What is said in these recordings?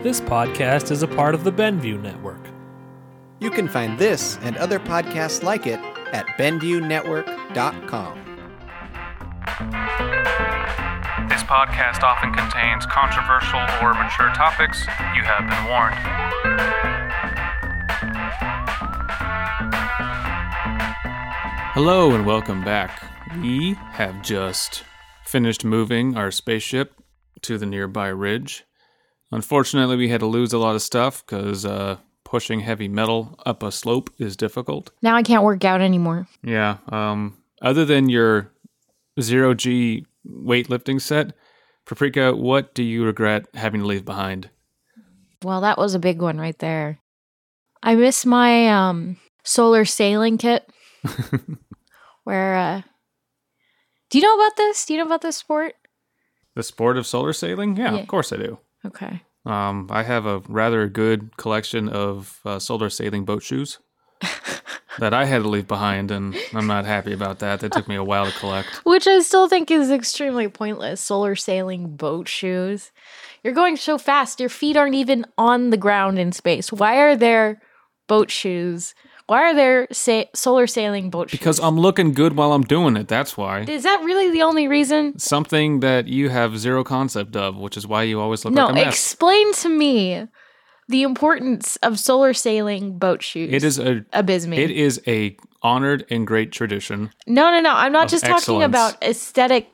This podcast is a part of the Benview Network. You can find this and other podcasts like it at BenviewNetwork.com. This podcast often contains controversial or mature topics. You have been warned. Hello and welcome back. We have just finished moving our spaceship to the nearby ridge. Unfortunately, we had to lose a lot of stuff because uh, pushing heavy metal up a slope is difficult. Now I can't work out anymore. Yeah. Um, other than your zero G weightlifting set, Paprika, what do you regret having to leave behind? Well, that was a big one right there. I miss my um solar sailing kit where uh Do you know about this? Do you know about this sport? The sport of solar sailing? Yeah, Yeah. of course I do. Okay. Um, I have a rather good collection of uh, solar sailing boat shoes that I had to leave behind, and I'm not happy about that. That took me a while to collect. Which I still think is extremely pointless. Solar sailing boat shoes. You're going so fast, your feet aren't even on the ground in space. Why are there boat shoes? Why are there sa- solar sailing boat shoes? Because I'm looking good while I'm doing it. That's why. Is that really the only reason? Something that you have zero concept of, which is why you always look No, like a mess. explain to me the importance of solar sailing boat shoes. it is a abysmal. it is a honored and great tradition. no, no, no. I'm not just talking about aesthetic.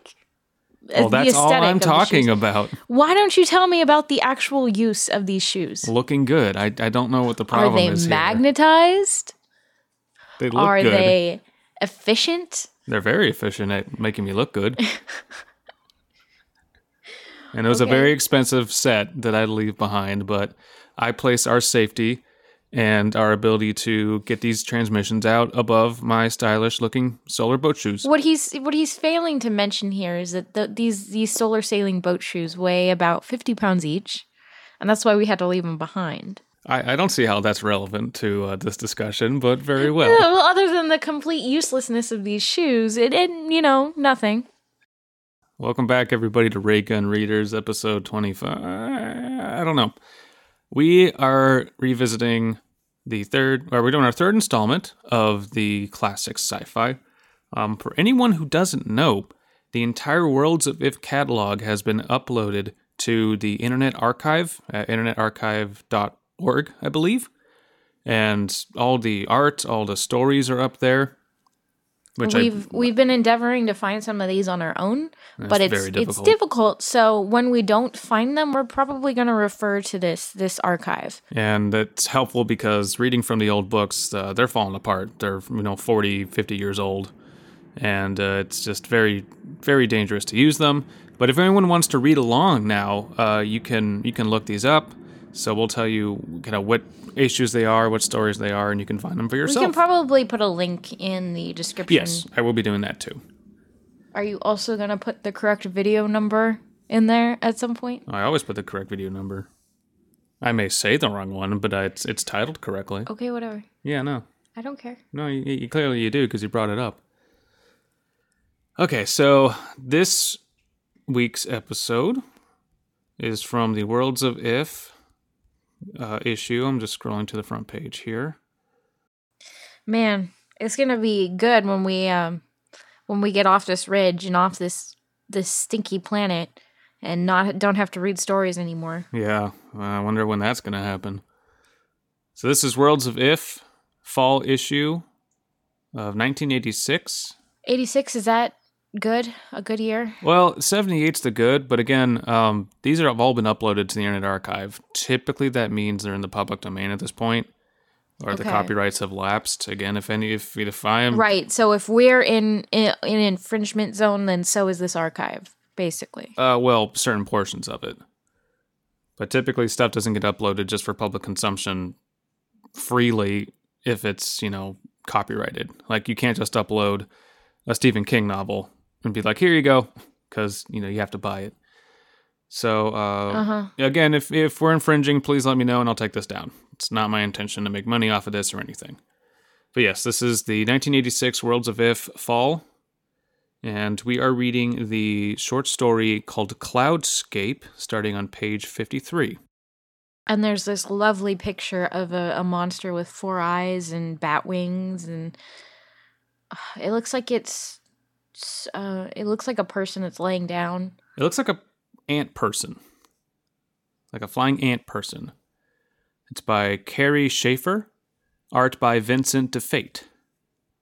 Well, that's all I'm talking about. Why don't you tell me about the actual use of these shoes? Looking good. I, I don't know what the problem is. Are they is here. They look Are good. they efficient? They're very efficient at making me look good. and it was a very expensive set that I'd leave behind, but I place our safety and our ability to get these transmissions out above my stylish looking solar boat shoes. What he's what he's failing to mention here is that the, these these solar sailing boat shoes weigh about 50 pounds each, and that's why we had to leave them behind. I, I don't see how that's relevant to uh, this discussion, but very well. Well, other than the complete uselessness of these shoes, it, it you know nothing. Welcome back, everybody, to Ray Gun Readers, episode 25. I don't know. We are revisiting the third, or we're doing our third installment of the classic sci fi. Um, for anyone who doesn't know, the entire Worlds of If catalog has been uploaded to the Internet Archive at internetarchive.org, I believe. And all the art, all the stories are up there. Which we've I, we've been endeavoring to find some of these on our own, but it's very it's difficult. difficult. So when we don't find them, we're probably going to refer to this this archive. and it's helpful because reading from the old books uh, they're falling apart they're you know 40 50 years old and uh, it's just very very dangerous to use them but if anyone wants to read along now uh, you can you can look these up so we'll tell you kind of what issues they are what stories they are and you can find them for yourself. We can probably put a link in the description. yes i will be doing that too Are you also going to put the correct video number in there at some point? i always put the correct video number i may say the wrong one but uh, it's it's titled correctly Okay, whatever. yeah no I don't care. No, you, you clearly you do because you brought it up. Okay, so this week's episode is from the Worlds of If uh, issue. I'm just scrolling to the front page here. Man, it's to be good when we um when we get off this ridge and off this this stinky planet and not don't have to read stories anymore. Yeah, I wonder when that's to happen. So this is Worlds of If fall issue of 1986. 86 is that good? A good year? Well, 78's the good, but again, um, these are have all been uploaded to the Internet Archive. Typically, that means they're in the public domain at this point, or the copyrights have lapsed. Again, if any, if if I am Right. So if we're in in, in infringement zone, then so is this archive, basically. uh, well, certain portions of it, but typically stuff doesn't get uploaded just for public consumption freely if it's you know copyrighted. Like you can't just upload a Stephen King novel and be like, here you go, because you know you have to buy it. So uh, Uh huh. again, if if we're infringing, please let me know and I'll take this down. It's not my intention to make money off of this or anything. But yes, this is the 1986 Worlds of If Fall, and we are reading the short story called Cloudscape, starting on page 53. And there's this lovely picture of a, a monster with four eyes and bat wings, and uh, it looks like it's. Uh, it looks like a person that's laying down. It looks like a ant person, like a flying ant person. It's by Carrie Schaefer, art by Vincent Di Fate.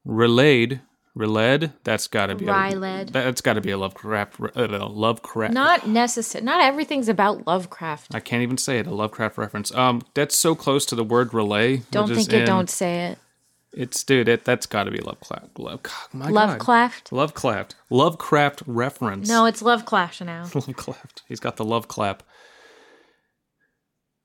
Relayed, relayed. That's got to be Ryled. A, that's got to be a Lovecraft. Uh, Lovecraft. Not necessary. Not everything's about Lovecraft. I can't even say it. A Lovecraft reference. Um, that's so close to the word relay. Don't think it. in- Don't say it. It's dude. It, that's got to be Lovecraft. Love, God, my God. Lovecraft. Lovecraft. Lovecraft reference. No, it's Lovecraft now. Lovecraft. He's got the love clap.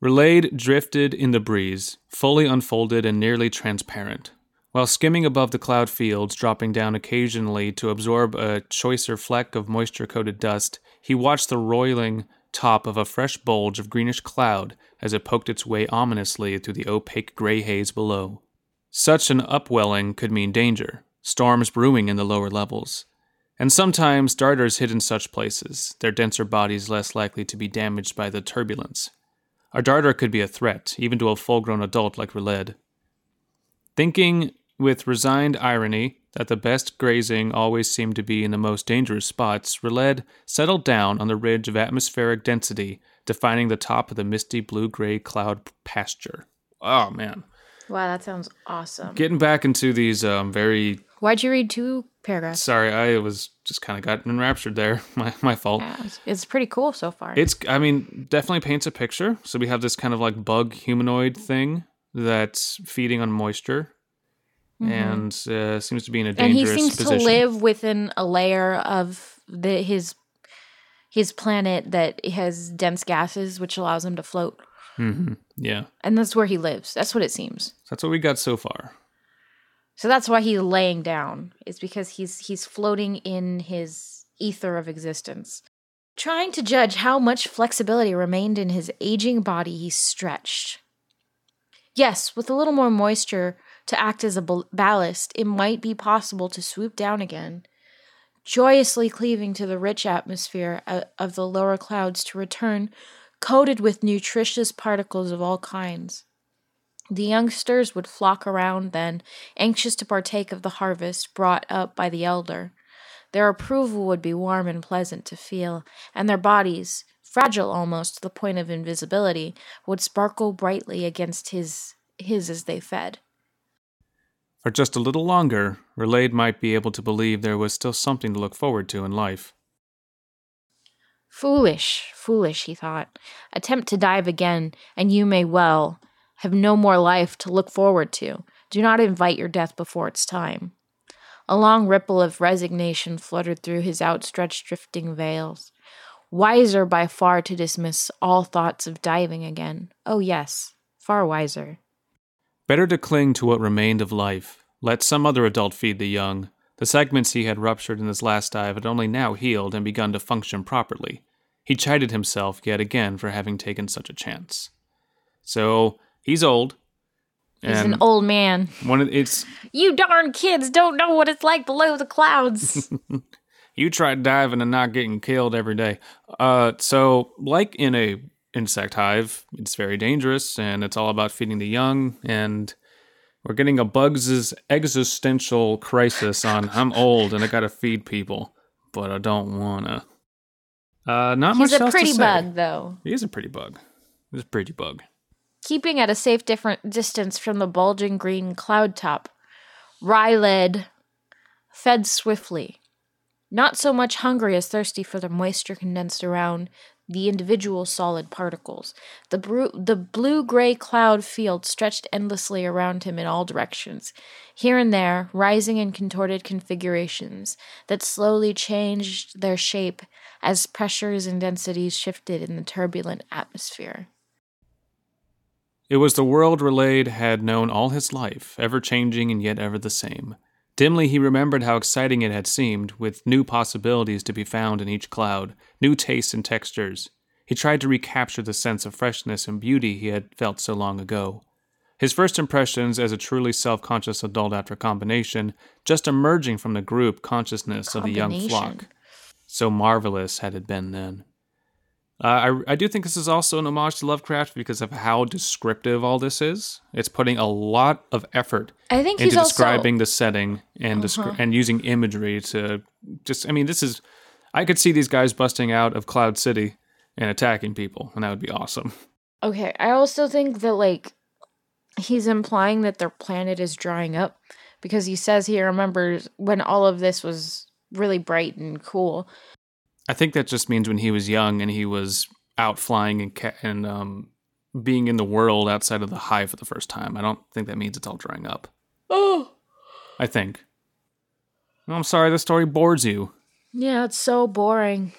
Relayed drifted in the breeze, fully unfolded and nearly transparent. While skimming above the cloud fields, dropping down occasionally to absorb a choicer fleck of moisture coated dust, he watched the roiling top of a fresh bulge of greenish cloud as it poked its way ominously through the opaque gray haze below. Such an upwelling could mean danger, storms brewing in the lower levels. And sometimes darters hid in such places, their denser bodies less likely to be damaged by the turbulence. A darter could be a threat, even to a full grown adult like Reled. Thinking with resigned irony that the best grazing always seemed to be in the most dangerous spots, Reled settled down on the ridge of atmospheric density, defining the top of the misty blue gray cloud pasture. Oh, man. Wow, that sounds awesome. Getting back into these um, very Why'd you read two paragraphs? Sorry, I was just kind of got enraptured there. My my fault. Yeah, it's, it's pretty cool so far. It's I mean, definitely paints a picture. So we have this kind of like bug humanoid thing that's feeding on moisture and uh, seems to be in a Mm-hmm. and he dangerous seems position. to live within a layer of the his his planet that has dense gases, which allows him to float. Hmm Yeah, And that's where he lives. That's what it seems. that's what we got so far. So that's why he's laying down. Is because he's he's floating in his ether of existence. Trying to judge how much flexibility remained in his aging body, he stretched. Yes, with a little more moisture to act as a ballast, it might be possible to swoop down again, joyously cleaving to the rich atmosphere of the lower clouds to return coated with nutritious particles of all kinds. The youngsters would flock around then, anxious to partake of the harvest brought up by the elder. Their approval would be warm and pleasant to feel, and their bodies, fragile almost to the point of invisibility, would sparkle brightly against his his as they fed. For just a little longer, Relayed might be able to believe there was still something to look forward to in life. Foolish, foolish, he thought. Attempt to dive again, and you may well have no more life to look forward to. Do not invite your death before its time. A long ripple of resignation fluttered through his outstretched drifting veils. Wiser by far to dismiss all thoughts of diving again. Oh, yes, far wiser. Better to cling to what remained of life. Let some other adult feed the young. The segments he had ruptured in his last dive had only now healed and begun to function properly. He chided himself yet again for having taken such a chance. So he's old. He's an old man. One of, it's You darn kids don't know what it's like below the clouds. you try diving and not getting killed every day. Uh, so like in a insect hive, it's very dangerous and it's all about feeding the young. And we're getting a bug's existential crisis on I'm old and I gotta feed people, but I don't wanna. Uh, not much He's a pretty bug, though. He is a pretty bug. He's a pretty bug. keeping at a safe different distance from the bulging green cloud top. Ryled fed swiftly, not so much hungry as thirsty for the moisture condensed around the individual solid particles. The, bru- the blue gray cloud field stretched endlessly around him in all directions, here and there rising in contorted configurations that slowly changed their shape as pressures and densities shifted in the turbulent atmosphere. It was the world Relayed had known all his life, ever changing and yet ever the same. Dimly he remembered how exciting it had seemed, with new possibilities to be found in each cloud, new tastes and textures. He tried to recapture the sense of freshness and beauty he had felt so long ago. His first impressions as a truly self conscious adult after combination, just emerging from the group consciousness of the young flock. So marvelous had it been then. Uh, I, I do think this is also an homage to Lovecraft because of how descriptive all this is. It's putting a lot of effort I think into also describing the setting and descri- and using imagery to just. I mean, this is. I could see these guys busting out of Cloud City and attacking people, and that would be awesome. Okay, I also think that like he's implying that their planet is drying up because he says he remembers when all of this was really bright and cool. I think that just means when he was young and he was out flying and ca- and um, being in the world outside of the hive for the first time. I don't think that means it's all drying up. Oh, I think. I'm sorry, the story bores you. yeah, it's so boring.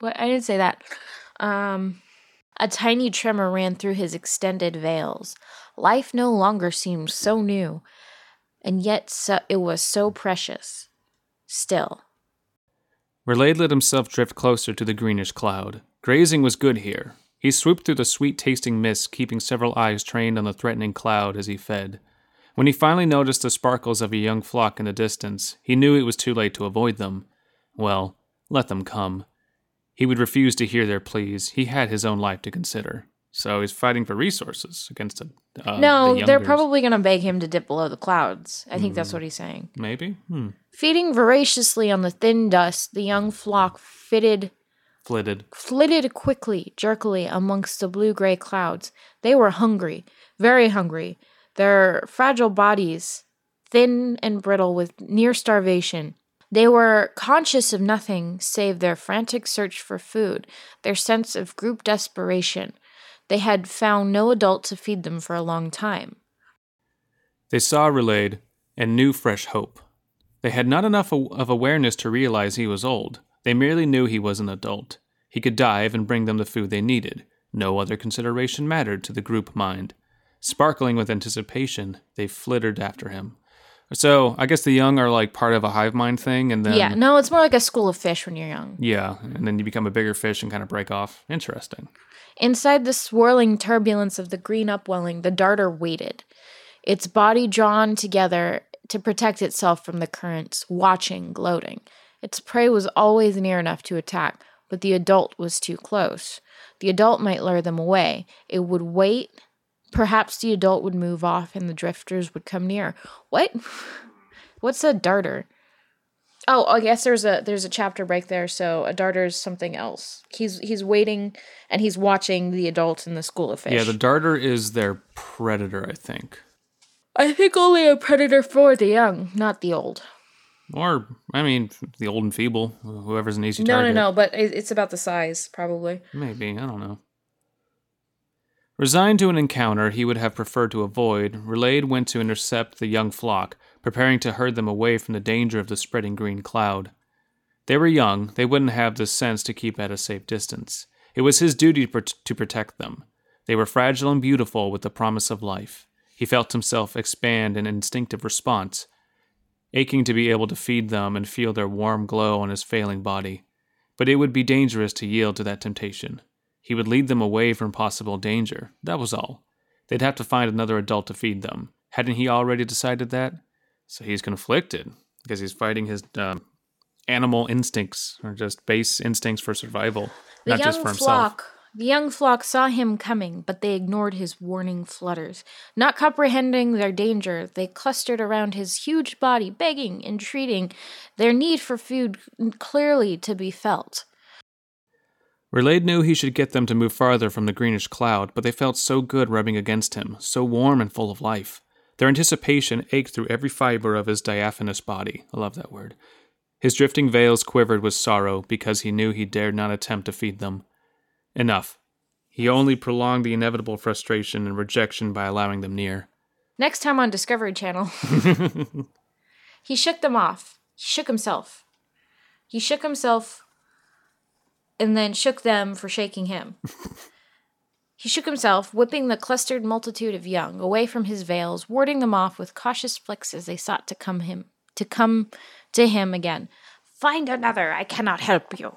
But I didn't say that. Um, a tiny tremor ran through his extended veils. Life no longer seemed so new, and yet so, it was so precious. Still. Relade let himself drift closer to the greenish cloud. Grazing was good here. He swooped through the sweet tasting mist, keeping several eyes trained on the threatening cloud as he fed. When he finally noticed the sparkles of a young flock in the distance, he knew it was too late to avoid them. Well, let them come. He would refuse to hear their pleas. He had his own life to consider. So he's fighting for resources against a. Uh, no, the they're probably going to beg him to dip below the clouds. I think that's what he's saying. Maybe? Hmm. Feeding voraciously on the thin dust, the young flock fitted Flitted. flitted quickly, jerkily amongst the blue gray clouds. They were hungry, very hungry. Their fragile bodies, thin and brittle with near starvation. They were conscious of nothing save their frantic search for food, their sense of group desperation. They had found no adult to feed them for a long time. They saw Relade and knew fresh hope. They had not enough of awareness to realize he was old. They merely knew he was an adult. He could dive and bring them the food they needed. No other consideration mattered to the group mind. Sparkling with anticipation, they flittered after him. So, I guess the young are like part of a hive mind thing, and then. yeah, no, it's more like a school of fish when you're young. Yeah, and then you become a bigger fish and kind of break off. Interesting. Inside the swirling turbulence of the green upwelling, the darter waited, its body drawn together to protect itself from the currents, watching, gloating. Its prey was always near enough to attack, but the adult was too close. The adult might lure them away. It would wait. Perhaps the adult would move off and the drifters would come near. What? What's a darter? Oh, I guess there's a there's a chapter break there. So a darter is something else. He's he's waiting and he's watching the adults in the school of fish. Yeah, the darter is their predator, I think. I think only a predator for the young, not the old. Or, I mean, the old and feeble, whoever's an easy No, target. no, no. But it's about the size, probably. Maybe, I don't know. Resigned to an encounter he would have preferred to avoid, Relade went to intercept the young flock, preparing to herd them away from the danger of the spreading green cloud. They were young, they wouldn't have the sense to keep at a safe distance. It was his duty to protect them. They were fragile and beautiful with the promise of life. He felt himself expand in instinctive response, aching to be able to feed them and feel their warm glow on his failing body. But it would be dangerous to yield to that temptation. He would lead them away from possible danger. That was all. They'd have to find another adult to feed them. Hadn't he already decided that? So he's conflicted because he's fighting his um, animal instincts or just base instincts for survival, The not just for himself. flock. The young flock saw him coming, but they ignored his warning flutters. Not comprehending their danger, they clustered around his huge body, begging, entreating, their need for food clearly to be felt. Relade knew he should get them to move farther from the greenish cloud, but they felt so good rubbing against him, so warm and full of life. Their anticipation ached through every fiber of his diaphanous body. I love that word. His drifting veils quivered with sorrow because he knew he dared not attempt to feed them. Enough. He only prolonged the inevitable frustration and rejection by allowing them near. Next time on Discovery Channel, he shook them off. He shook himself. He shook himself and then shook them for shaking him. he shook himself, whipping the clustered multitude of young away from his veils, warding them off with cautious flicks as they sought to come him to come to him again. Find another, I cannot help you.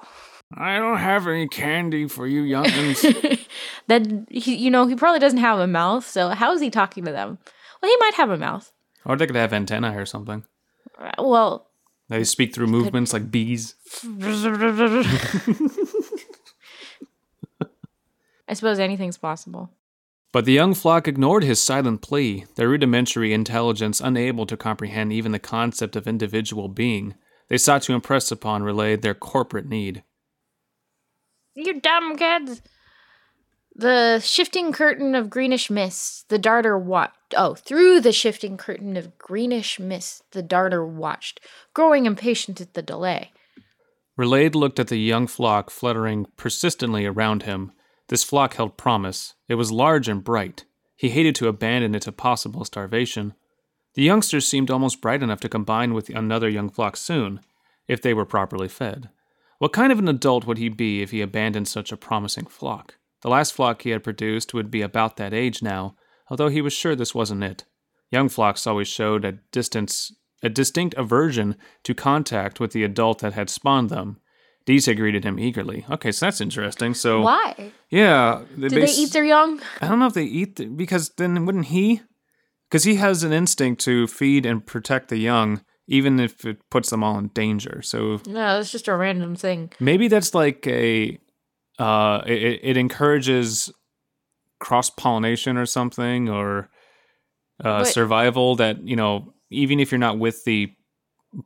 I don't have any candy for you youngins. Then he, you know, he probably doesn't have a mouth, so how is he talking to them? Well, he might have a mouth. or they could have antennae or something. Uh, Well, They speak through movements like bees. I suppose anything's possible. But the young flock ignored his silent plea, their rudimentary intelligence unable to comprehend even the concept of individual being. They sought to impress upon Relay their corporate need. You dumb kids! The shifting curtain of greenish mist, the darter watched. Oh, through the shifting curtain of greenish mist, the darter watched, growing impatient at the delay. Relade looked at the young flock fluttering persistently around him. This flock held promise. It was large and bright. He hated to abandon it to possible starvation. The youngsters seemed almost bright enough to combine with another young flock soon, if they were properly fed. What kind of an adult would he be if he abandoned such a promising flock? The last flock he had produced would be about that age now, although he was sure this wasn't it. Young flocks always showed a distance a distinct aversion to contact with the adult that had spawned them. Dita greeted him eagerly. Okay, so that's interesting. So Why? yeah, Do they eat their young? I don't know if they eat the, because then wouldn't he? Because he has an instinct to feed and protect the young, even if it puts them all in danger. So No, that's just a random thing. maybe that's like a uh, it, it encourages cross pollination or something, or uh, But- survival. That you know, even if you're not with the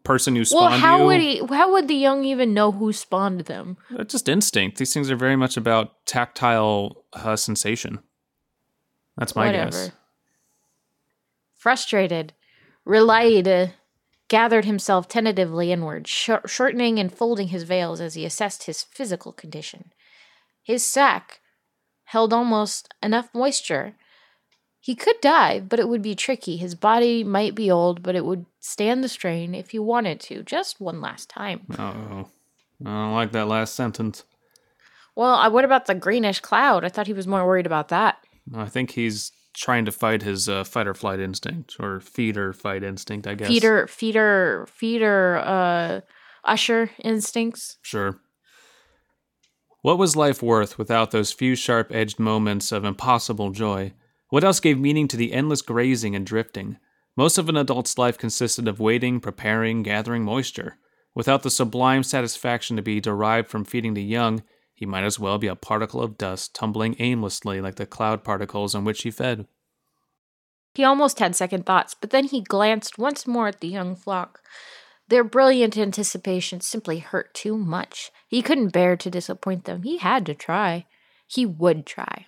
person who spawned Well, how you, would he? How would the young even know who spawned them? uh, just instinct. These things are very much about tactile uh, sensation. That's my Whatever. guess. Frustrated, Relaida gathered himself tentatively inward, shor- shortening and folding his veils as he assessed his physical condition. His sac held almost enough moisture. He could dive, but it would be tricky. His body might be old, but it would stand the strain if he wanted to, just one last time. Oh, I don't like that last sentence. Well, uh, what about the greenish cloud? I thought he was more worried about that. I think he's trying to fight his uh, fight or flight instinct, or feed or fight instinct. I guess. Feeder, feeder, feeder, uh, usher instincts. Sure. What was life worth without those few sharp edged moments of impossible joy? What else gave meaning to the endless grazing and drifting? Most of an adult's life consisted of waiting, preparing, gathering moisture. Without the sublime satisfaction to be derived from feeding the young, he might as well be a particle of dust tumbling aimlessly like the cloud particles on which he fed. He almost had second thoughts, but then he glanced once more at the young flock. Their brilliant anticipation simply hurt too much. He couldn't bear to disappoint them. He had to try. He would try.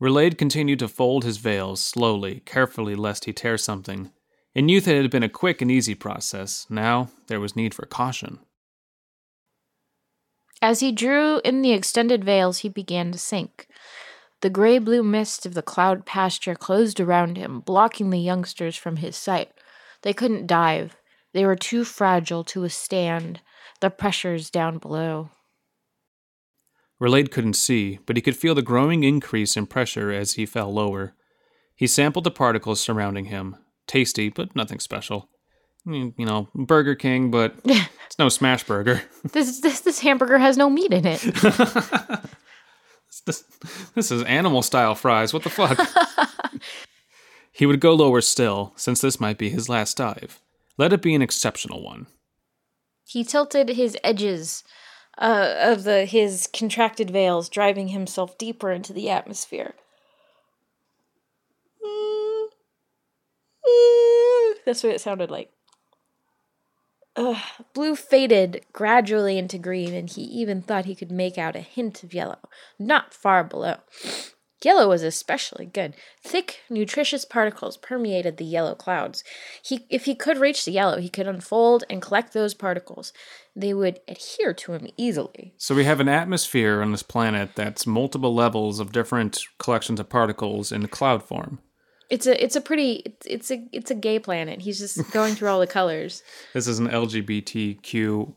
Relade continued to fold his veils slowly, carefully, lest he tear something. In youth, it had been a quick and easy process. Now, there was need for caution. As he drew in the extended veils, he began to sink. The gray blue mist of the cloud pasture closed around him, blocking the youngsters from his sight. They couldn't dive. They were too fragile to withstand the pressures down below. Relade couldn't see, but he could feel the growing increase in pressure as he fell lower. He sampled the particles surrounding him. Tasty, but nothing special. You know, Burger King, but it's no smash burger. This this this hamburger has no meat in it. this, this is animal style fries. What the fuck? he would go lower still, since this might be his last dive. Let it be an exceptional one. He tilted his edges uh, of the his contracted veils, driving himself deeper into the atmosphere. That's what it sounded like. Ugh. Blue faded gradually into green, and he even thought he could make out a hint of yellow, not far below. Yellow was especially good. Thick, nutritious particles permeated the yellow clouds. He, if he could reach the yellow, he could unfold and collect those particles. They would adhere to him easily. So we have an atmosphere on this planet that's multiple levels of different collections of particles in cloud form. It's a, it's a pretty, it's, it's a, it's a gay planet. He's just going through all the colors. This is an LGBTQR.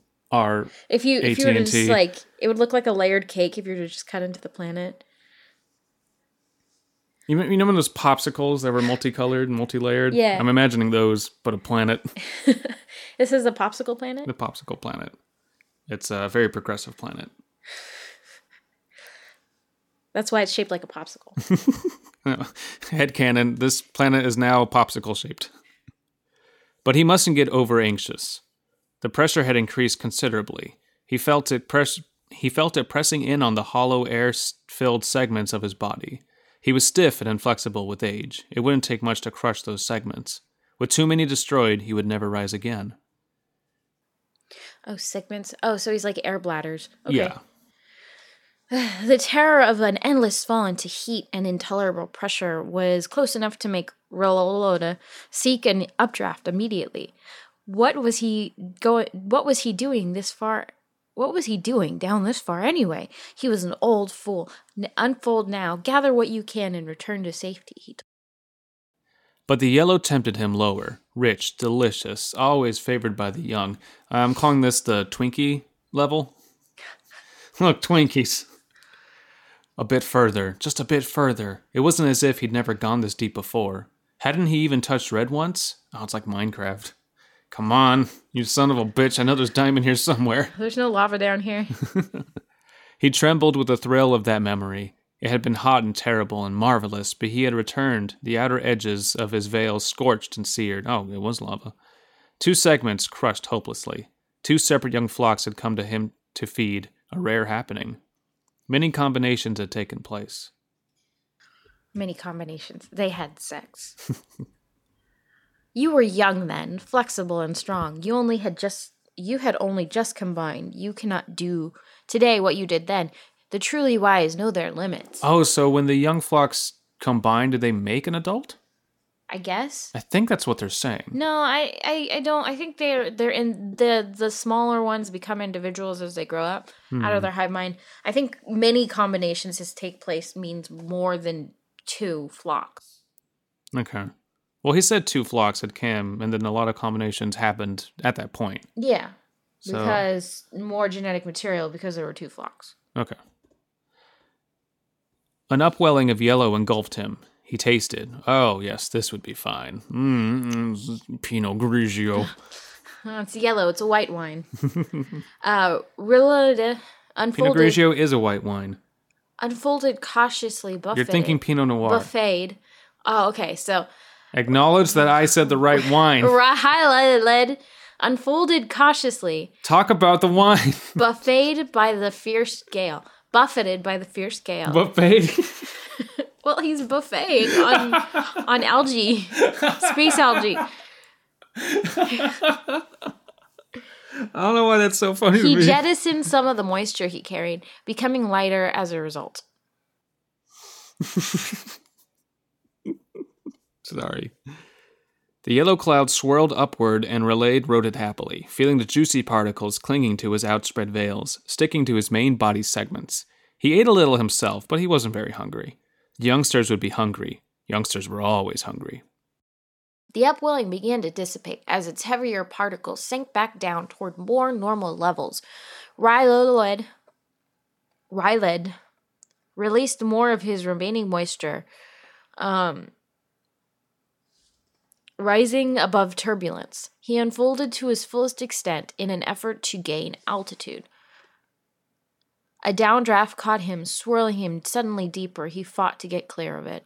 If you, if you were to just like, it would look like a layered cake if you were to just cut into the planet. You, you know those popsicles that were multicolored and multi-layered? Yeah. I'm imagining those, but a planet, This is a popsicle planet. the popsicle planet. It's a very progressive planet. That's why it's shaped like a popsicle. Head Headcanon, this planet is now popsicle shaped. But he mustn't get over anxious. The pressure had increased considerably. He felt it press he felt it pressing in on the hollow air filled segments of his body. He was stiff and inflexible with age. It wouldn't take much to crush those segments. With too many destroyed, he would never rise again. Oh, segments. Oh, so he's like air bladders. Okay. Yeah. The terror of an endless fall into heat and intolerable pressure was close enough to make Rololoda seek an updraft immediately. What was he going? What was he doing this far? What was he doing down this far anyway? He was an old fool. Unfold now. Gather what you can and return to safety. He told. But the yellow tempted him lower, rich, delicious, always favored by the young. I'm calling this the Twinkie level. Look, Twinkies. A bit further, just a bit further. It wasn't as if he'd never gone this deep before. Hadn't he even touched red once? Oh, it's like Minecraft. Come on, you son of a bitch. I know there's diamond here somewhere. There's no lava down here. He trembled with the thrill of that memory. It had been hot and terrible and marvelous, but he had returned, the outer edges of his veil scorched and seared. Oh, it was lava. Two segments crushed hopelessly. Two separate young flocks had come to him to feed, a rare happening. Many combinations had taken place. Many combinations. They had sex. you were young then, flexible and strong. You only had just you had only just combined. You cannot do today what you did then. The truly wise know their limits. Oh, so when the young flocks combine, do they make an adult? I guess. I think that's what they're saying. No, I, I, I don't. I think they're they're in the the smaller ones become individuals as they grow up out of hmm. their hive mind. I think many combinations just take place means more than two flocks. Okay. Well, he said two flocks had come, and then a lot of combinations happened at that point. Yeah, So- because more genetic material because there were two flocks. Okay. An upwelling of yellow engulfed him. He tasted. Oh, yes, this would be fine. Mmm, Pinot Grigio. Oh, it's yellow. It's a white wine. uh, Rilla Pinot unfolded, Grigio is a white wine. unfolded cautiously. Buffeted. You're thinking Pinot Noir. buffeted. Oh, okay. So Acknowledge that I said the right wine. highlighted, unfolded cautiously, Talk about the wine. buffeted by the fierce gale. Buffeted by the fierce gale. Buffet. well, he's buffeting on on algae, space algae. I don't know why that's so funny He jettisoned some of the moisture he carried, becoming lighter as a result. Sorry. The yellow cloud swirled upward and Relayed rode it happily, feeling the juicy particles clinging to his outspread veils, sticking to his main body segments. He ate a little himself, but he wasn't very hungry. Youngsters would be hungry. Youngsters were always hungry. The upwelling began to dissipate as its heavier particles sank back down toward more normal levels. Ryled, Ryled released more of his remaining moisture, um, rising above turbulence. He unfolded to his fullest extent in an effort to gain altitude. A downdraft caught him, swirling him suddenly deeper. He fought to get clear of it.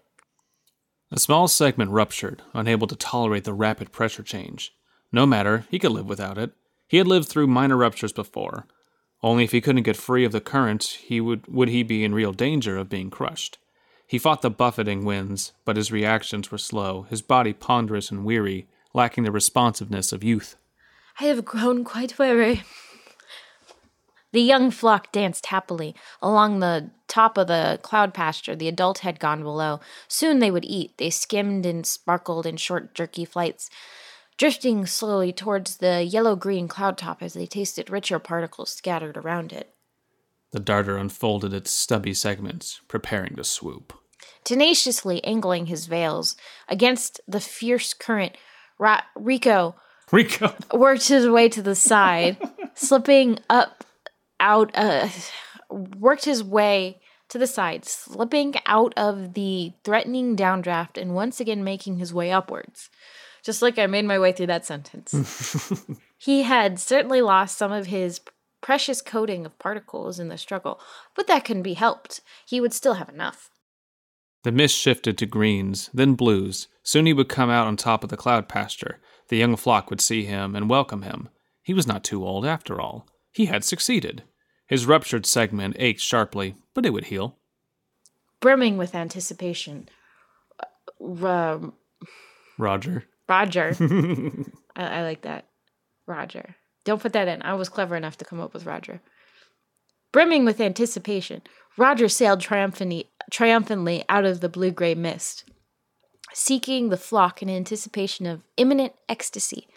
A small segment ruptured, unable to tolerate the rapid pressure change. No matter, he could live without it. He had lived through minor ruptures before. Only if he couldn't get free of the current, he would would he be in real danger of being crushed. He fought the buffeting winds, but his reactions were slow, his body ponderous and weary, lacking the responsiveness of youth. I have grown quite weary. The young flock danced happily along the top of the cloud pasture. The adult had gone below. Soon they would eat. They skimmed and sparkled in short, jerky flights, drifting slowly towards the yellow green cloud top as they tasted richer particles scattered around it. The darter unfolded its stubby segments, preparing to swoop. Tenaciously angling his veils against the fierce current, Ra- Rico Rico! worked his way to the side, slipping up out uh worked his way to the side, slipping out of the threatening downdraft and once again making his way upwards. Just like I made my way through that sentence. he had certainly lost some of his precious coating of particles in the struggle, but that couldn't be helped. He would still have enough. The mist shifted to greens, then blues. Soon he would come out on top of the cloud pasture. The young flock would see him and welcome him. He was not too old, after all. He had succeeded. His ruptured segment ached sharply, but it would heal. Brimming with anticipation. Uh, um, Roger. Roger. I, I like that. Roger. Don't put that in. I was clever enough to come up with Roger. Brimming with anticipation, Roger sailed triumphantly, triumphantly out of the blue gray mist, seeking the flock in anticipation of imminent ecstasy.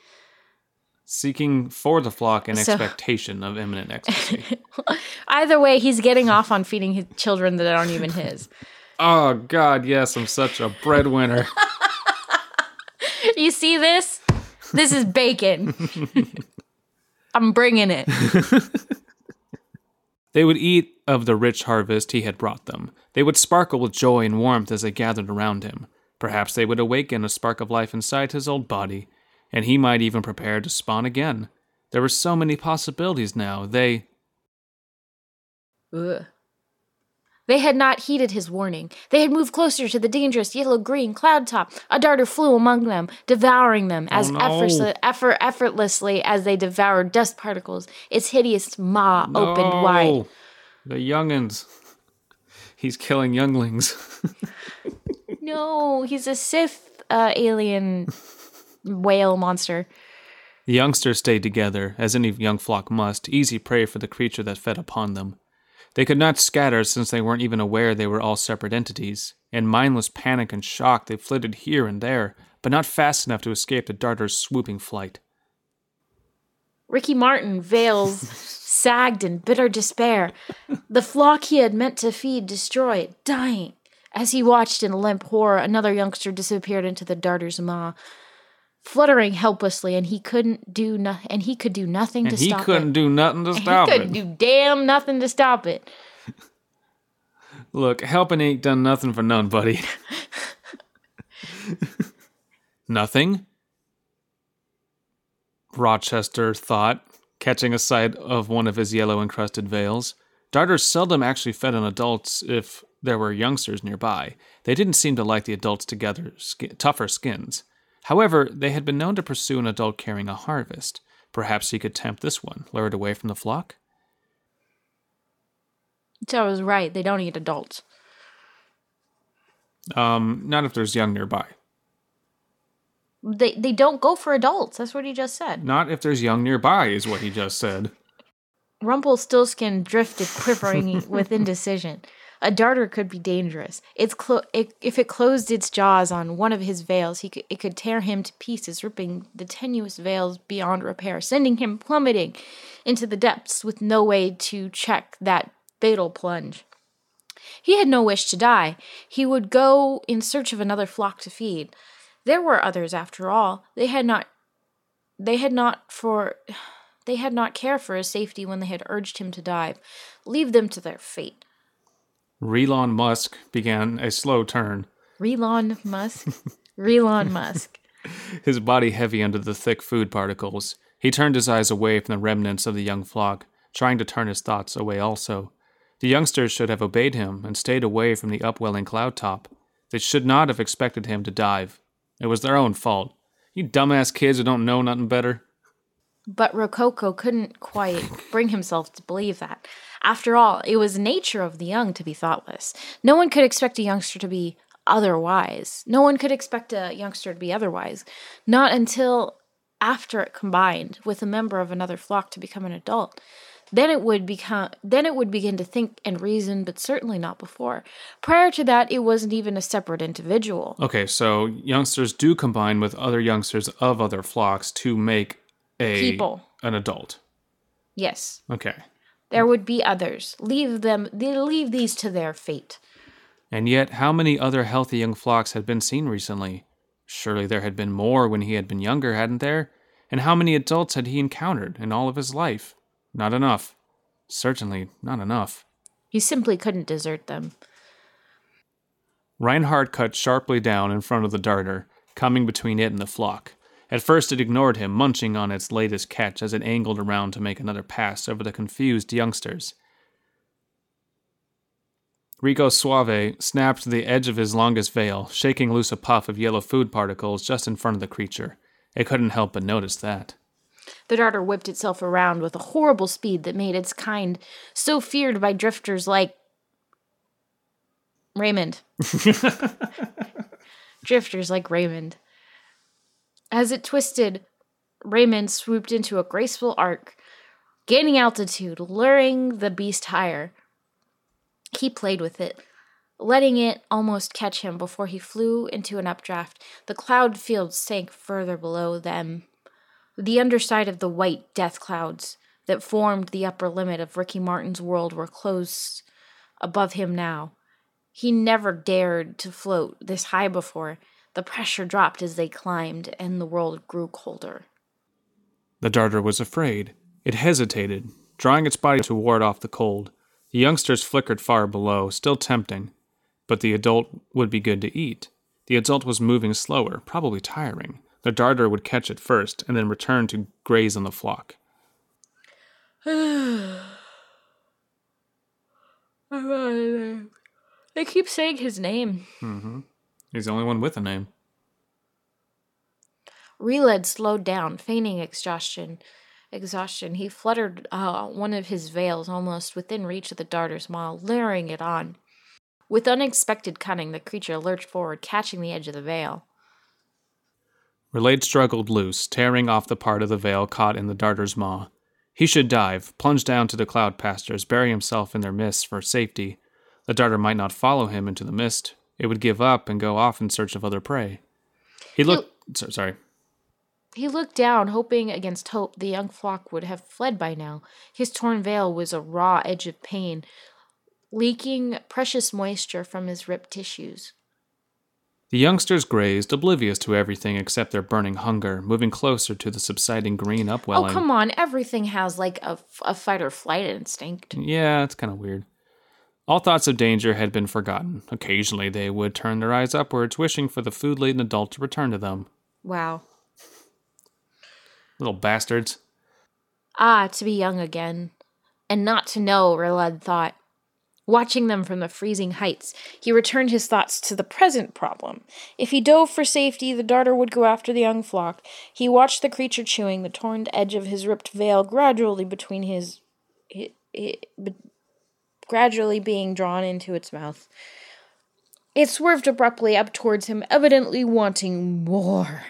Seeking for the flock in So- expectation of imminent ecstasy. Either way, he's getting off on feeding his children that aren't even his. oh, God, yes, I'm such a breadwinner. You see this? This is bacon. I'm bringing it. They would eat of the rich harvest he had brought them. They would sparkle with joy and warmth as they gathered around him. Perhaps they would awaken a spark of life inside his old body, and he might even prepare to spawn again. There were so many possibilities now. They. Ugh. They had not heeded his warning. They had moved closer to the dangerous yellow green cloud top. A darter flew among them, devouring them as Oh, no. effortless- effort, effortlessly as they devoured dust particles. Its hideous maw opened wide. No! The youngins. He's killing younglings. No, he's a Sith uh, alien whale monster. The youngsters stayed together, as any young flock must, easy prey for the creature that fed upon them. They could not scatter since they weren't even aware they were all separate entities. In mindless panic and shock, they flitted here and there, but not fast enough to escape the darter's swooping flight. Ricky Martin veils sagged in bitter despair. The flock he had meant to feed destroyed, dying. As he watched in limp horror, another youngster disappeared into the darter's maw, fluttering helplessly, and he couldn't do no- and he could do nothing And to stop it. he couldn't do nothing to stop it. he couldn't do damn nothing to stop it. Look, helping ain't done nothing for none, buddy. nothing? Rochester thought, catching a sight of one of his yellow encrusted veils. Darters seldom actually fed on adults if there were youngsters nearby. They didn't seem to like the adults together, ski- tougher skins. However, they had been known to pursue an adult carrying a harvest. Perhaps he could tempt this one, lure it away from the flock? So I was right. They don't eat adults. Um, not if there's young nearby. They they don't go for adults. That's what he just said. Not if there's young nearby, is what he just said. Rumpelstiltskin drifted, quivering with indecision. A darter could be dangerous. It's clo- it, if it closed its jaws on one of his veils, he it could tear him to pieces, ripping the tenuous veils beyond repair, sending him plummeting into the depths with no way to check that fatal plunge. He had no wish to die. He would go in search of another flock to feed. There were others, after all. They had not. They had not for. They had not cared for his safety when they had urged him to dive. Leave them to their fate. Relon Musk began a slow turn, Relon Musk. Relon Musk. his body heavy under the thick food particles. He turned his eyes away from the remnants of the young flock, trying to turn his thoughts away also. The youngsters should have obeyed him and stayed away from the upwelling cloud top. They should not have expected him to dive. It was their own fault. You dumbass kids who don't know nothing better. But Rococo couldn't quite bring himself to believe that. After all, it was nature of the young to be thoughtless. No one could expect a youngster to be otherwise. No one could expect a youngster to be otherwise. Not until after it combined with a member of another flock to become an adult. Then it would become then it would begin to think and reason, but certainly not before. Prior to that, it wasn't even a separate individual. Okay, so youngsters do combine with other youngsters of other flocks to make a People. an adult. Yes. Okay. There would be others. Leave them leave these to their fate. And yet, how many other healthy young flocks had been seen recently? Surely there had been more when he had been younger, hadn't there? And how many adults had he encountered in all of his life? Not enough. Certainly not enough. He simply couldn't desert them. Reinhardt cut sharply down in front of the darter, coming between it and the flock. At first, it ignored him, munching on its latest catch as it angled around to make another pass over the confused youngsters. Rico Suave snapped the edge of his longest veil, shaking loose a puff of yellow food particles just in front of the creature. It couldn't help but notice that. The darter whipped itself around with a horrible speed that made its kind so feared by drifters like Raymond. drifters like Raymond. As it twisted, Raymond swooped into a graceful arc, gaining altitude, luring the beast higher. He played with it, letting it almost catch him before he flew into an updraft. The cloud field sank further below them. The underside of the white death clouds that formed the upper limit of Ricky Martin's world were close above him now. He never dared to float this high before. The pressure dropped as they climbed, and the world grew colder. The darter was afraid. It hesitated, drawing its body to ward off the cold. The youngsters flickered far below, still tempting, but the adult would be good to eat. The adult was moving slower, probably tiring. The darter would catch it first, and then return to graze on the flock. They keep saying his name. Mm-hmm. He's the only one with a name. Reled slowed down, feigning exhaustion. Exhaustion. He fluttered uh, one of his veils almost within reach of the darter's maw, luring it on. With unexpected cunning, the creature lurched forward, catching the edge of the veil. Relade struggled loose, tearing off the part of the veil caught in the darter's maw. He should dive, plunge down to the cloud pastures, bury himself in their mists for safety. The darter might not follow him into the mist. It would give up and go off in search of other prey. He looked. so- sorry. He looked down, hoping against hope the young flock would have fled by now. His torn veil was a raw edge of pain, leaking precious moisture from his ripped tissues. The youngsters grazed, oblivious to everything except their burning hunger, moving closer to the subsiding green upwelling. Oh, come on. Everything has like a, a fight or flight instinct. Yeah, it's kind of weird. All thoughts of danger had been forgotten. Occasionally, they would turn their eyes upwards, wishing for the food laden adult to return to them. Wow. Little bastards. Ah, to be young again. And not to know, Reled thought. Watching them from the freezing heights, he returned his thoughts to the present problem. If he dove for safety, the darter would go after the young flock. He watched the creature chewing the torn edge of his ripped veil gradually between his. hi- hi- be- gradually being drawn into its mouth. It swerved abruptly up towards him, evidently wanting more.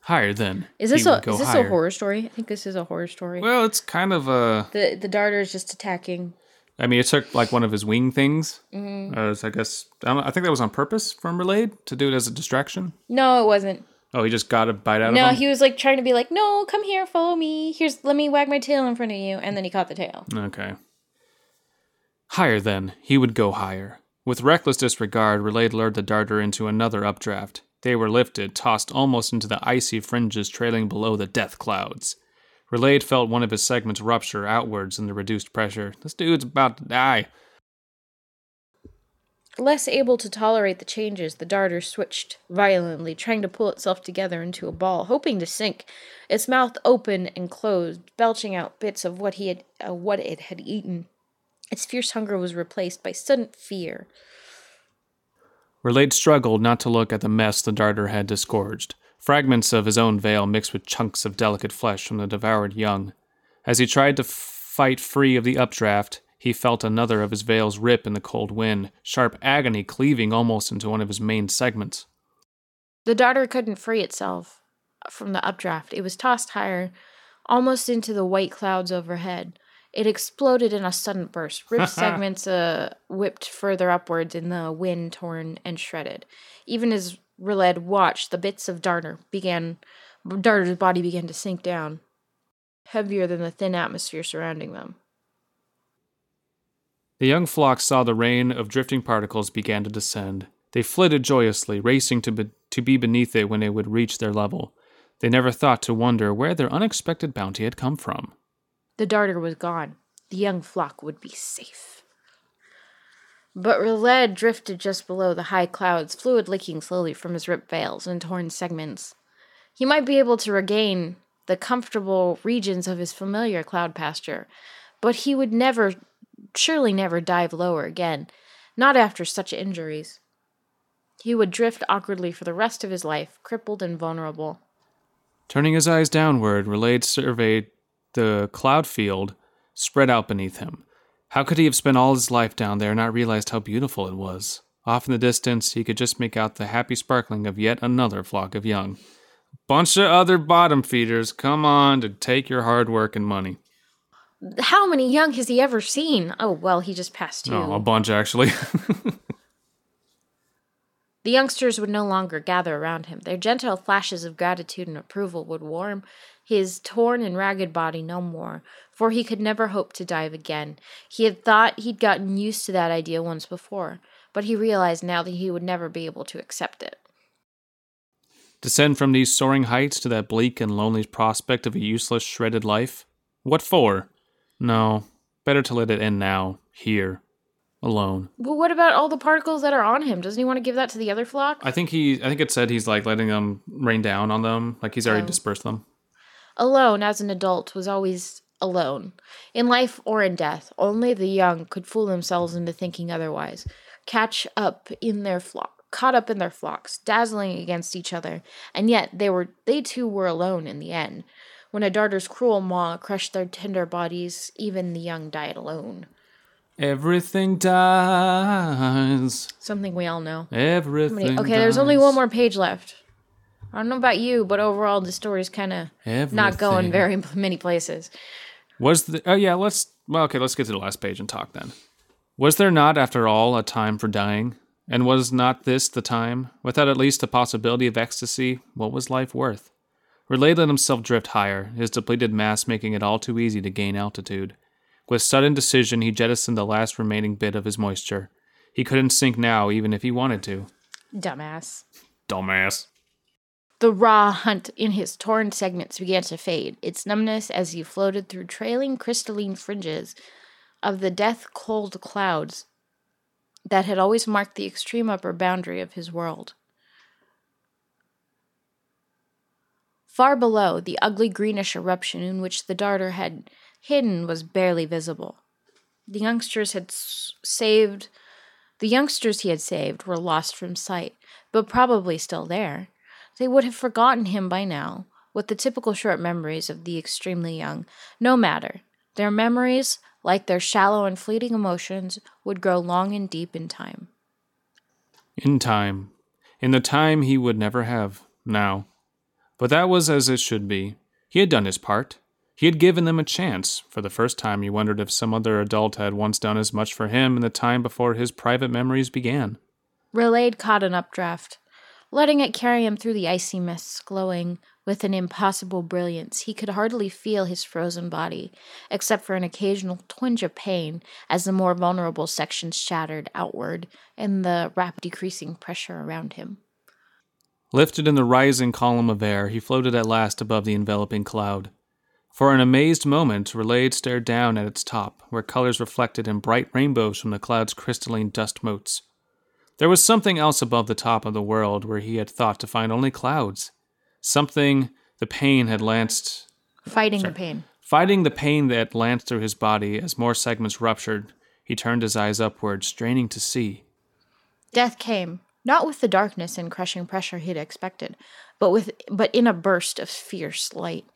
Higher then. Is this a is this higher. a horror story? I think this is a horror story. Well, it's kind of a. the the darter is just attacking. I mean, it took like one of his wing things. Mm-hmm. As I guess I, don't I think that was on purpose from Relayed to do it as a distraction. No, it wasn't. Oh, he just got a bite out No, of him. No, he was like trying to be like, "No, come here, follow me. Here's let me wag my tail in front of you." And then he caught the tail. Okay. Higher then, he would go higher. With reckless disregard, Relayed lured the darter into another updraft. They were lifted, tossed almost into the icy fringes trailing below the death clouds. Relayed felt one of his segments rupture outwards in the reduced pressure. This dude's about to die. Less able to tolerate the changes, the darter switched violently, trying to pull itself together into a ball, hoping to sink. Its mouth open and closed, belching out bits of what he had, uh, what it had eaten. Its fierce hunger was replaced by sudden fear. Relayed struggled not to look at the mess the darter had disgorged. Fragments of his own veil mixed with chunks of delicate flesh from the devoured young. As he tried to f- fight free of the updraft, he felt another of his veils rip in the cold wind, sharp agony cleaving almost into one of his main segments. The darter couldn't free itself from the updraft. It was tossed higher, almost into the white clouds overhead. It exploded in a sudden burst. Ripped segments uh, whipped further upwards in the wind, torn and shredded. Even as Riled watched, the bits of Darter began, Darter's body began to sink down, heavier than the thin atmosphere surrounding them. The young flock saw the rain of drifting particles began to descend. They flitted joyously, racing to be, to be beneath it when it would reach their level. They never thought to wonder where their unexpected bounty had come from. The darter was gone. The young flock would be safe. But Riled drifted just below the high clouds, fluid leaking slowly from his ripped veils and torn segments. He might be able to regain the comfortable regions of his familiar cloud pasture, but he would never, surely never dive lower again, not after such injuries. He would drift awkwardly for the rest of his life, crippled and vulnerable. Turning his eyes downward, Relade surveyed the cloud field spread out beneath him. How could he have spent all his life down there and not realized how beautiful it was? Off in the distance, he could just make out the happy sparkling of yet another flock of young. Bunch of other bottom feeders come on to take your hard work and money. How many young has he ever seen? Oh, well, he just passed two. Oh, a bunch actually. The youngsters would no longer gather around him. Their gentle flashes of gratitude and approval would warm his torn and ragged body no more, for he could never hope to dive again. He had thought he'd gotten used to that idea once before, but he realized now that he would never be able to accept it. Descend from these soaring heights to that bleak and lonely prospect of a useless, shredded life? What for? No, better to let it end now, here, alone. But what about all the particles that are on him? Doesn't he want to give that to the other flock? I think he. I think it said he's like letting them rain down on them, like he's already Oh. dispersed them. Alone as an adult was always alone. In life or in death, only the young could fool themselves into thinking otherwise. Catch up in their flock, caught up in their flocks, dazzling against each other, and yet they were they too were alone in the end. When a darter's cruel maw crushed their tender bodies, even the young died alone. Everything dies. Something we all know. Everything. many- Okay, there's only one more page left. I don't know about you, but overall the story's kind of not going very many places. Was the oh yeah, let's well okay, let's get to the last page and talk then. Was there not, after all, a time for dying? And was not this the time? Without at least a possibility of ecstasy, what was life worth? Relay let himself drift higher, his depleted mass making it all too easy to gain altitude. With sudden decision, he jettisoned the last remaining bit of his moisture. He couldn't sink now, even if he wanted to. Dumbass. Dumbass. The raw hunt in his torn segments began to fade, its numbness as he floated through trailing crystalline fringes of the death cold clouds that had always marked the extreme upper boundary of his world. Far below, the ugly greenish eruption in which the darter had hidden was barely visible. The youngsters had saved the youngsters he had saved were lost from sight, but probably still there. They would have forgotten him by now, with the typical short memories of the extremely young. No matter. Their memories, like their shallow and fleeting emotions, would grow long and deep in time. In time. In the time he would never have, now. But that was as it should be. He had done his part. He had given them a chance. For the first time, he wondered if some other adult had once done as much for him in the time before his private memories began. Relayed caught an updraft, letting it carry him through the icy mists, glowing with an impossible brilliance. He could hardly feel his frozen body, except for an occasional twinge of pain as the more vulnerable sections shattered outward in the rapid decreasing pressure around him. Lifted in the rising column of air, he floated at last above the enveloping cloud. For an amazed moment, Relade stared down at its top, where colors reflected in bright rainbows from the cloud's crystalline dust motes. There was something else above the top of the world where he had thought to find only clouds. Something the pain had lanced, Fighting the pain. fighting the pain that lanced through his body as more segments ruptured. He turned his eyes upward, straining to see. Death came, not with the darkness and crushing pressure he'd expected, but with but in a burst of fierce light.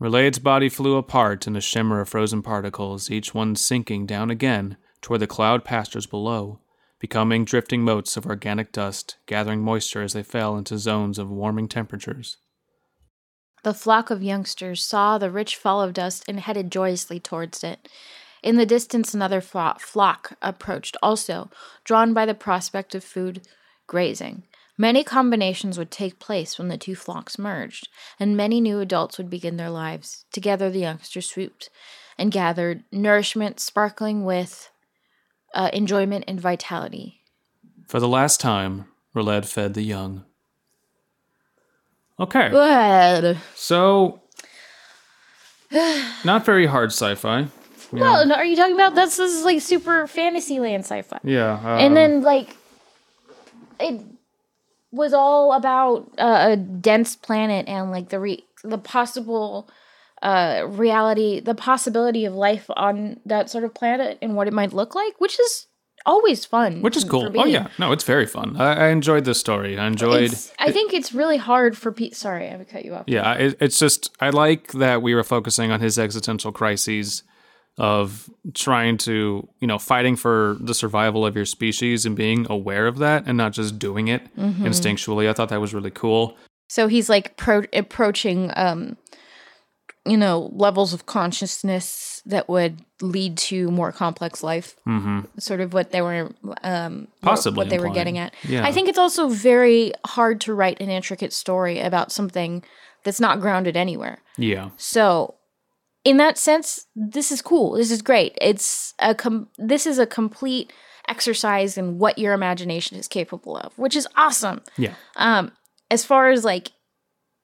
Relade's body flew apart in a shimmer of frozen particles, each one sinking down again toward the cloud pastures below, becoming drifting motes of organic dust, gathering moisture as they fell into zones of warming temperatures. The flock of youngsters saw the rich fall of dust and headed joyously towards it. In the distance, another flo- flock approached, also drawn by the prospect of food grazing. Many combinations would take place when the two flocks merged, and many new adults would begin their lives. Together, the youngsters swooped and gathered nourishment sparkling with uh, enjoyment and vitality. For the last time, Reled fed the young. Okay, Good. so not very hard sci-fi. Well, are you talking about this? This is like super fantasy land sci-fi. Yeah, uh, and then like it was all about uh, a dense planet and like the re- the possible uh reality the possibility of life on that sort of planet and what it might look like which is always fun. which is cool. Oh yeah, no, it's very fun. I, I enjoyed this story. I enjoyed. It's, I think it's really hard for Pete. Sorry, I cut you off. Yeah, it, it's just I like that we were focusing on his existential crises of trying to, you know, fighting for the survival of your species and being aware of that and not just doing it Mm-hmm. instinctually. I thought that was really cool. So he's like pro- approaching, um, you know, levels of consciousness that would lead to more complex life. Mm-hmm. Sort of what they were, um, Possibly what they were getting at. Yeah. I think it's also very hard to write an intricate story about something that's not grounded anywhere. Yeah. So, in that sense, this is cool. This is great. It's a com- this is a complete exercise in what your imagination is capable of, which is awesome. Yeah. Um, as far as like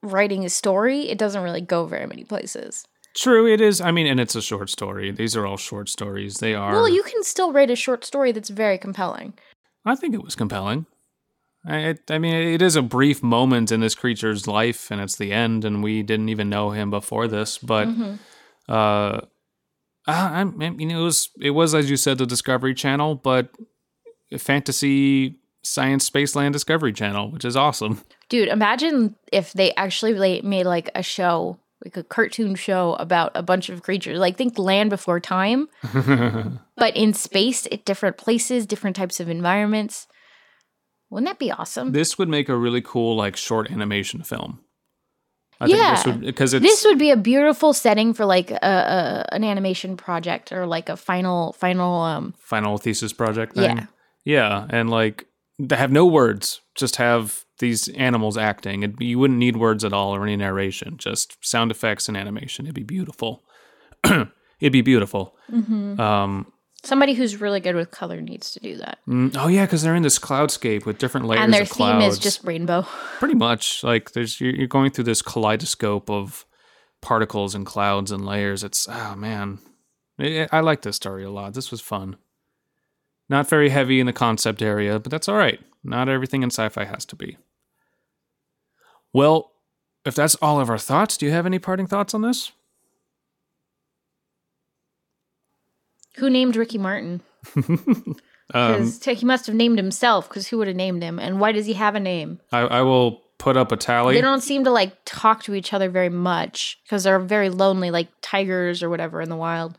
writing a story, it doesn't really go very many places. True, it is. I mean, and it's a short story. These are all short stories. They are. Well, you can still write a short story that's very compelling. I think it was compelling. I, it, I mean, it is a brief moment in this creature's life, and it's the end, and we didn't even know him before this. But, uh, I, I mean, you know, it was it was as you said, the Discovery Channel, but fantasy science spaceland Discovery Channel, which is awesome. Dude, imagine if they actually made like a show, like a cartoon show about a bunch of creatures. Like think Land Before Time, but in space, at different places, different types of environments. Wouldn't that be awesome? This would make a really cool like short animation film. I Yeah. think this would because it's this would be a beautiful setting for like a, a an animation project or like a final final um final thesis project thing. Yeah. Yeah, and like have no words, just have these animals acting. It, you wouldn't need words at all or any narration, just sound effects and animation. It'd be beautiful. It'd be beautiful. Mm-hmm. Um, somebody who's really good with color needs to do that. mm, oh yeah, because they're in this cloudscape with different layers and their theme clouds. is just rainbow. pretty much like there's you're, you're going through this kaleidoscope of particles and clouds and layers. It's oh man, I like this story a lot. This was fun. Not very heavy in the concept area, but that's all right. Not everything in sci-fi has to be. Well, if that's all of our thoughts, do you have any parting thoughts on this? Who named Ricky Martin? Um, Because he must have named himself. Because who would have named him? And why does he have a name? I, I will put up a tally. They don't seem to like talk to each other very much because they're very lonely, like tigers or whatever in the wild.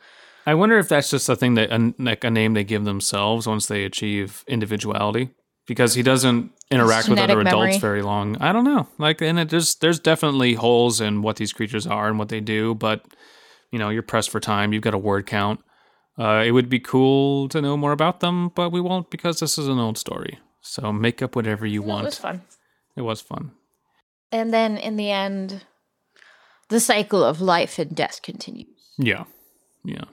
I wonder if that's just a thing that a, like a name they give themselves once they achieve individuality, because he doesn't interact with other Genetic adults memory. very long. I don't know. Like, and it just there's definitely holes in what these creatures are and what they do, but you know, you're pressed for time. You've got a word count. Uh, it would be cool to know more about them, but we won't because this is an old story. So make up whatever you No, want. it was fun. It was fun. And then in the end, the cycle of life and death continues. Yeah. Yeah.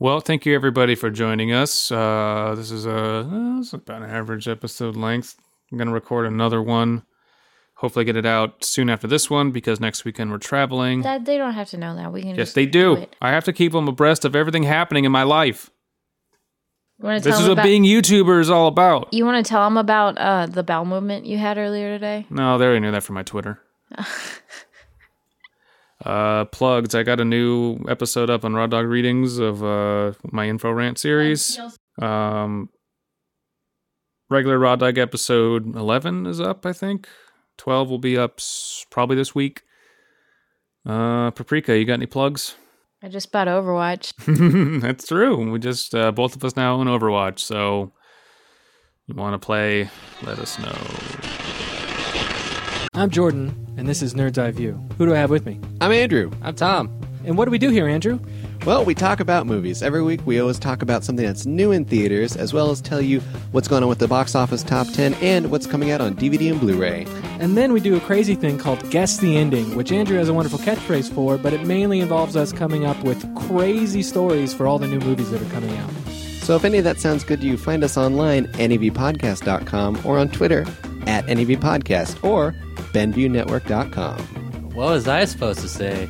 Well, thank you everybody for joining us. Uh, this is a uh, it's about an average episode length. I'm gonna record another one. Hopefully, get it out soon after this one because next weekend we're traveling. That they don't have to know that. We can. yes, just they do. I have to keep them abreast of everything happening in my life. This tell is what about? being YouTuber is all about. you want to tell them about uh, the bowel movement you had earlier today? No, they already knew that from my Twitter. uh, plugs. I got a new episode up on Raw Dog Readings of uh, my Info Rant series. Um, regular Raw Dog episode 11 is up, I think. 12 will be up probably this week. Uh, Paprika, you got any plugs? I just bought Overwatch. That's true. We just, uh, both of us now own Overwatch, so you want to play, let us know. I'm Jordan, and this is Nerd's Eye View. Who do I have with me? I'm Andrew. I'm Tom. And what do we do here, Andrew? Well, we talk about movies. Every week we always talk about something that's new in theaters, as well as tell you what's going on with the box office top 10 and what's coming out on DVD and Blu ray. And then we do a crazy thing called Guess the Ending, which Andrew has a wonderful catchphrase for, but it mainly involves us coming up with crazy stories for all the new movies that are coming out. So if any of that sounds good to you, find us online, at nevpodcast.com, or on Twitter, at NEV Podcast or benviewnetwork.com. What was I supposed to say?